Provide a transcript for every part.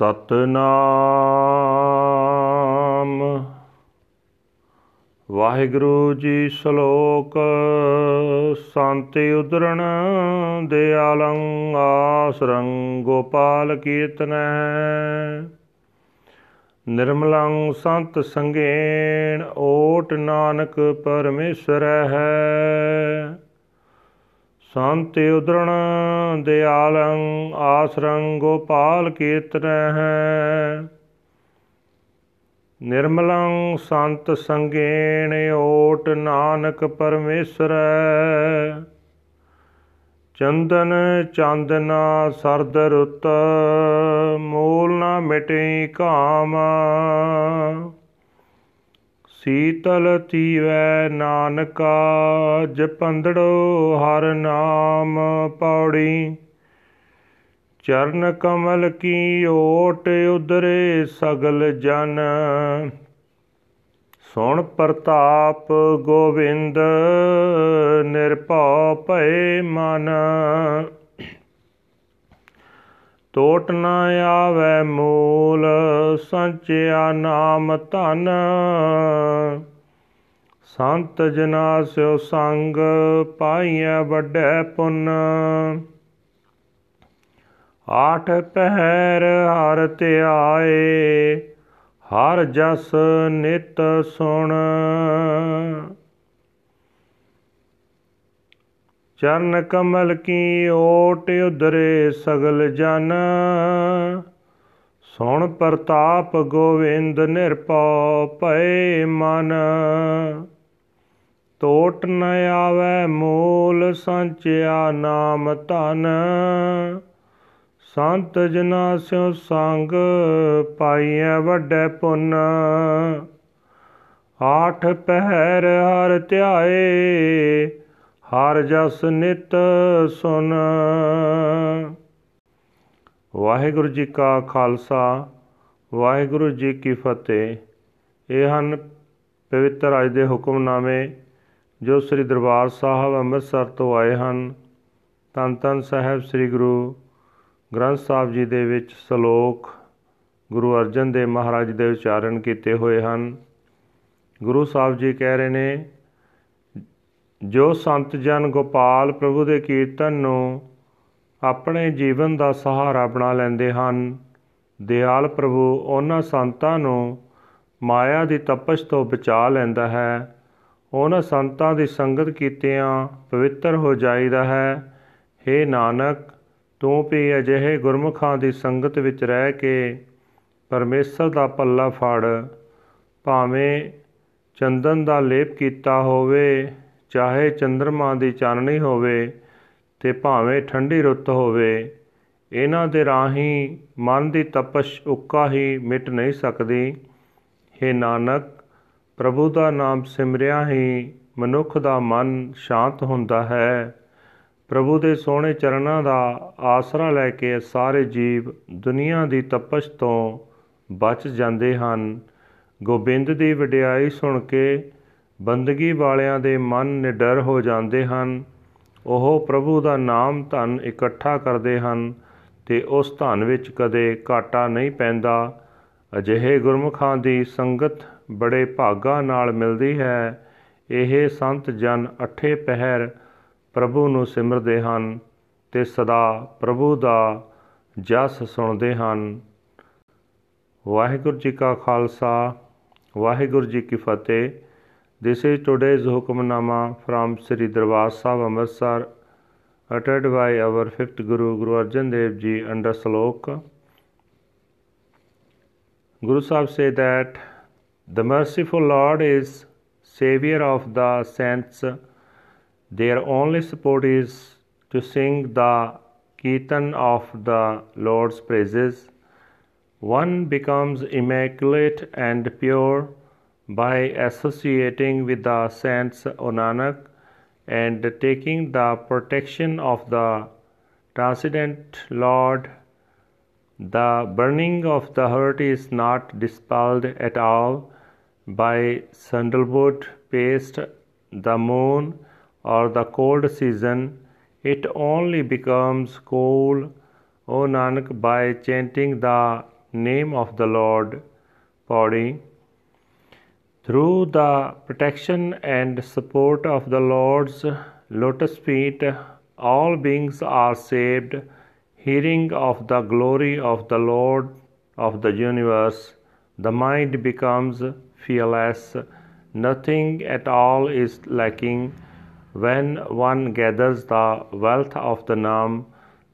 ਸਤਨਾਮ। ਵਾਹਿਗੁਰੂ ਜੀ ਸ਼ਲੋਕ, ਸੰਤਿ ਉਦਰਣ ਦਿਆਲੰ ਆਸਰੰ ਗੋਪਾਲ ਕੀਰਤਨੈ। ਨਿਰਮਲੰ ਸੰਤ ਸੰਗੇਣ ਓਟ ਨਾਨਕ ਪਰਮੇਸ਼ਰੈ ਹੈ ਸੰਤ ਉਦਰਣ ਦਿਆਲੰ ਆਸਰੰ ਗੋਪਾਲ ਕੀਰਤਨੈ ਹੈ। ਨਿਰਮਲੰ ਸੰਤ ਸੰਗੇਣ ਓਟ ਨਾਨਕ ਪਰਮੇਸ਼ਰੈ। ਚੰਦਨ ਚਾਂਦਨਾ ਸਰਦ ਰੁੱਤ, ਮੂਲ ਨਾ ਮਿਟੇ ਕਾਮ। ਸੀਤਲ ਤੀਵੈ ਨਾਨਕਾ, ਜਪੰਦੜੋ ਹਰ ਨਾਮ ਪੌੜੀ। ਚਰਨ ਕਮਲ ਕੀ ਓਟ ਉਦਰੇ ਸਗਲ ਜਨ। ਸੁਣ ਪ੍ਰਤਾਪ ਗੋਵਿੰਦ, ਨਿਰਭਉ ਭਏ ਮਨ। ਟੋਟ ਨ ਆਵੈ ਮੂਲ, ਸੰਚਿਆ ਨਾਮ ਧਨ। ਸੰਤ ਜਨਾ ਸਿਓ ਸੰਗ ਪਾਈਐ ਵੱਡੈ ਪੁੰਨ। ਆਠ ਪਹਿਰ ਹਰ ਧਿਆਏ, ਹਰ ਜਸ ਨਿਤ ਸੁਣ। ਚਰਨ ਕਮਲ ਕੀ ਓਟ ਉਦਰੇ ਸਗਲ ਜਨ। ਸੁਣ ਪ੍ਰਤਾਪ ਗੋਵਿੰਦ ਨਿਰਪਉ ਭਏ ਮਨ। ਟੋਟ ਨ ਆਵੈ ਮੂਲ ਸੰਚਿਆ ਨਾਮ ਧਨ। ਸੰਤ ਜਨਾ ਸਿਉ ਸੰਗ ਪਾਈਐ ਵੱਡੇ ਪੁੰਨ। ਆਠ ਪਹਿਰ ਹਰ ਧਿਆਏ ਹਰ ਜਸ ਨਿਤ ਸੁਨ। ਵਾਹਿਗੁਰੂ ਜੀ ਕਾ ਖਾਲਸਾ, ਵਾਹਿਗੁਰੂ ਜੀ ਕੀ ਫਤਿਹ। ਇਹ ਹਨ ਪਵਿੱਤਰ ਅੱਜ ਦੇ ਹੁਕਮਨਾਮੇ ਜੋ ਸ੍ਰੀ ਦਰਬਾਰ ਸਾਹਿਬ ਅੰਮ੍ਰਿਤਸਰ ਤੋਂ ਆਏ ਹਨ। ਤਨ ਤਨ ਸਾਹਿਬ ਸ੍ਰੀ ਗੁਰੂ ਗ੍ਰੰਥ ਸਾਹਿਬ ਜੀ ਦੇ ਵਿੱਚ ਸ਼ਲੋਕ ਗੁਰੂ ਅਰਜਨ ਦੇਵ ਮਹਾਰਾਜ ਦੇ ਉਚਾਰਨ ਕੀਤੇ ਹੋਏ ਹਨ। ਗੁਰੂ ਸਾਹਿਬ ਜੀ ਕਹਿ ਰਹੇ ਨੇ ਜੋ ਸੰਤ ਜਨ ਗੋਪਾਲ ਪ੍ਰਭੂ ਦੇ ਕੀਰਤਨ ਨੂੰ ਆਪਣੇ ਜੀਵਨ ਦਾ ਸਹਾਰਾ ਬਣਾ ਲੈਂਦੇ ਹਨ, ਦਿਆਲ ਪ੍ਰਭੂ ਉਹਨਾਂ ਸੰਤਾਂ ਨੂੰ ਮਾਇਆ ਦੀ ਤਪਸ਼ ਤੋਂ ਬਚਾ ਲੈਂਦਾ ਹੈ। ਉਹਨਾਂ ਸੰਤਾਂ ਦੀ ਸੰਗਤ ਕੀਤਿਆਂ ਪਵਿੱਤਰ ਹੋ ਜਾਈਦਾ ਹੈ। हे ਨਾਨਕ, ਤੂੰ ਵੀ ਅਜਿਹੇ ਗੁਰਮੁਖਾਂ ਦੀ ਸੰਗਤ ਵਿੱਚ ਰਹਿ ਕੇ ਪਰਮੇਸ਼ਰ ਦਾ ਪੱਲਾ ਫੜ। ਭਾਵੇਂ ਚੰਦਨ ਦਾ ਲੇਪ ਕੀਤਾ ਹੋਵੇ ਚਾਹੇ ਚੰ드ਰਮਾ ਦੀ ਚਾਨਣੀ ਹੋਵੇ ਤੇ ਭਾਵੇਂ ਠੰਡੀ ਰੁੱਤ ਹੋਵੇ, ਇਹਨਾਂ ਦੇ ਰਾਹੀਂ ਮਨ ਦੀ ਤਪਸ਼ ਉੱਕਾ ਹੀ ਮਿਟ ਨਹੀਂ ਸਕਦੀ। हे ਨਾਨਕ, ਪ੍ਰਭੂ ਦਾ ਨਾਮ ਸਿਮਰਿਆ ਹੀ ਮਨੁੱਖ ਦਾ ਮਨ ਸ਼ਾਂਤ ਹੁੰਦਾ ਹੈ। ਪ੍ਰਭੂ ਦੇ ਸੋਹਣੇ ਚਰਨਾਂ ਦਾ ਆਸਰਾ ਲੈ ਕੇ ਸਾਰੇ ਜੀਵ ਦੁਨੀਆ ਦੀ ਤਪਸ਼ ਤੋਂ ਬਚ ਜਾਂਦੇ ਹਨ। ਗੋਬਿੰਦ ਦੀ ਵਡਿਆਈ ਸੁਣ ਕੇ ਬੰਦਗੀ ਵਾਲਿਆਂ ਦੇ ਮਨ ਨਿਡਰ ਹੋ ਜਾਂਦੇ ਹਨ। ਉਹ ਪ੍ਰਭੂ ਦਾ ਨਾਮ ਧਨ ਇਕੱਠਾ ਕਰਦੇ ਹਨ ਤੇ ਉਸ ਧਨ ਵਿੱਚ ਕਦੇ ਘਾਟਾ ਨਹੀਂ ਪੈਂਦਾ। ਅਜਿਹੇ ਗੁਰਮੁਖਾਂ ਦੀ ਸੰਗਤ ਬੜੇ ਭਾਗਾ ਨਾਲ ਮਿਲਦੀ ਹੈ। ਇਹ ਸੰਤ ਜਨ ਅਠੇ ਪਹਿਰ ਪ੍ਰਭੂ ਨੂੰ ਸਿਮਰਦੇ ਹਨ ਤੇ ਸਦਾ ਪ੍ਰਭੂ ਦਾ ਜਸ ਸੁਣਦੇ ਹਨ। ਵਾਹਿਗੁਰੂ ਜੀ ਕਾ ਖਾਲਸਾ, ਵਾਹਿਗੁਰੂ ਜੀ ਕੀ ਫਤਿਹ। This is today's Hukamnama from Sri Darbar Sahib Amritsar uttered by our fifth Guru Guru Arjan Dev Ji under Slok. Guru Sahib say that the merciful Lord is Savior of the saints. Their only support is to sing the Kirtan of the Lord's praises. One becomes immaculate and pure by associating with the saints Onanak and taking the protection of the transcendent Lord. The burning of the heart is not dispelled at all by sandalwood paste, the moon, or the cold season. It only becomes cool, O Nanak, by chanting the name of the Lord. Paudi. Through the protection and support of the Lord's lotus feet, all beings are saved. Hearing of the glory of the Lord of the universe, the mind becomes fearless. Nothing at all is lacking. When one gathers the wealth of the Nam,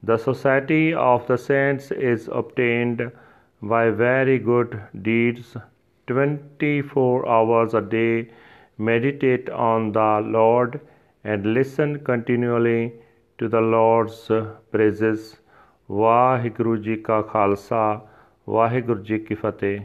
the society of the saints is obtained by very good deeds. 24 hours a day, meditate on the Lord and listen continually to the Lord's praises. Waheguru ji ਕਾ ਖਾਲਸਾ ਵਾਹਿਗੁਰੂ ਜੀ ਕੀ ਫਤਿਹ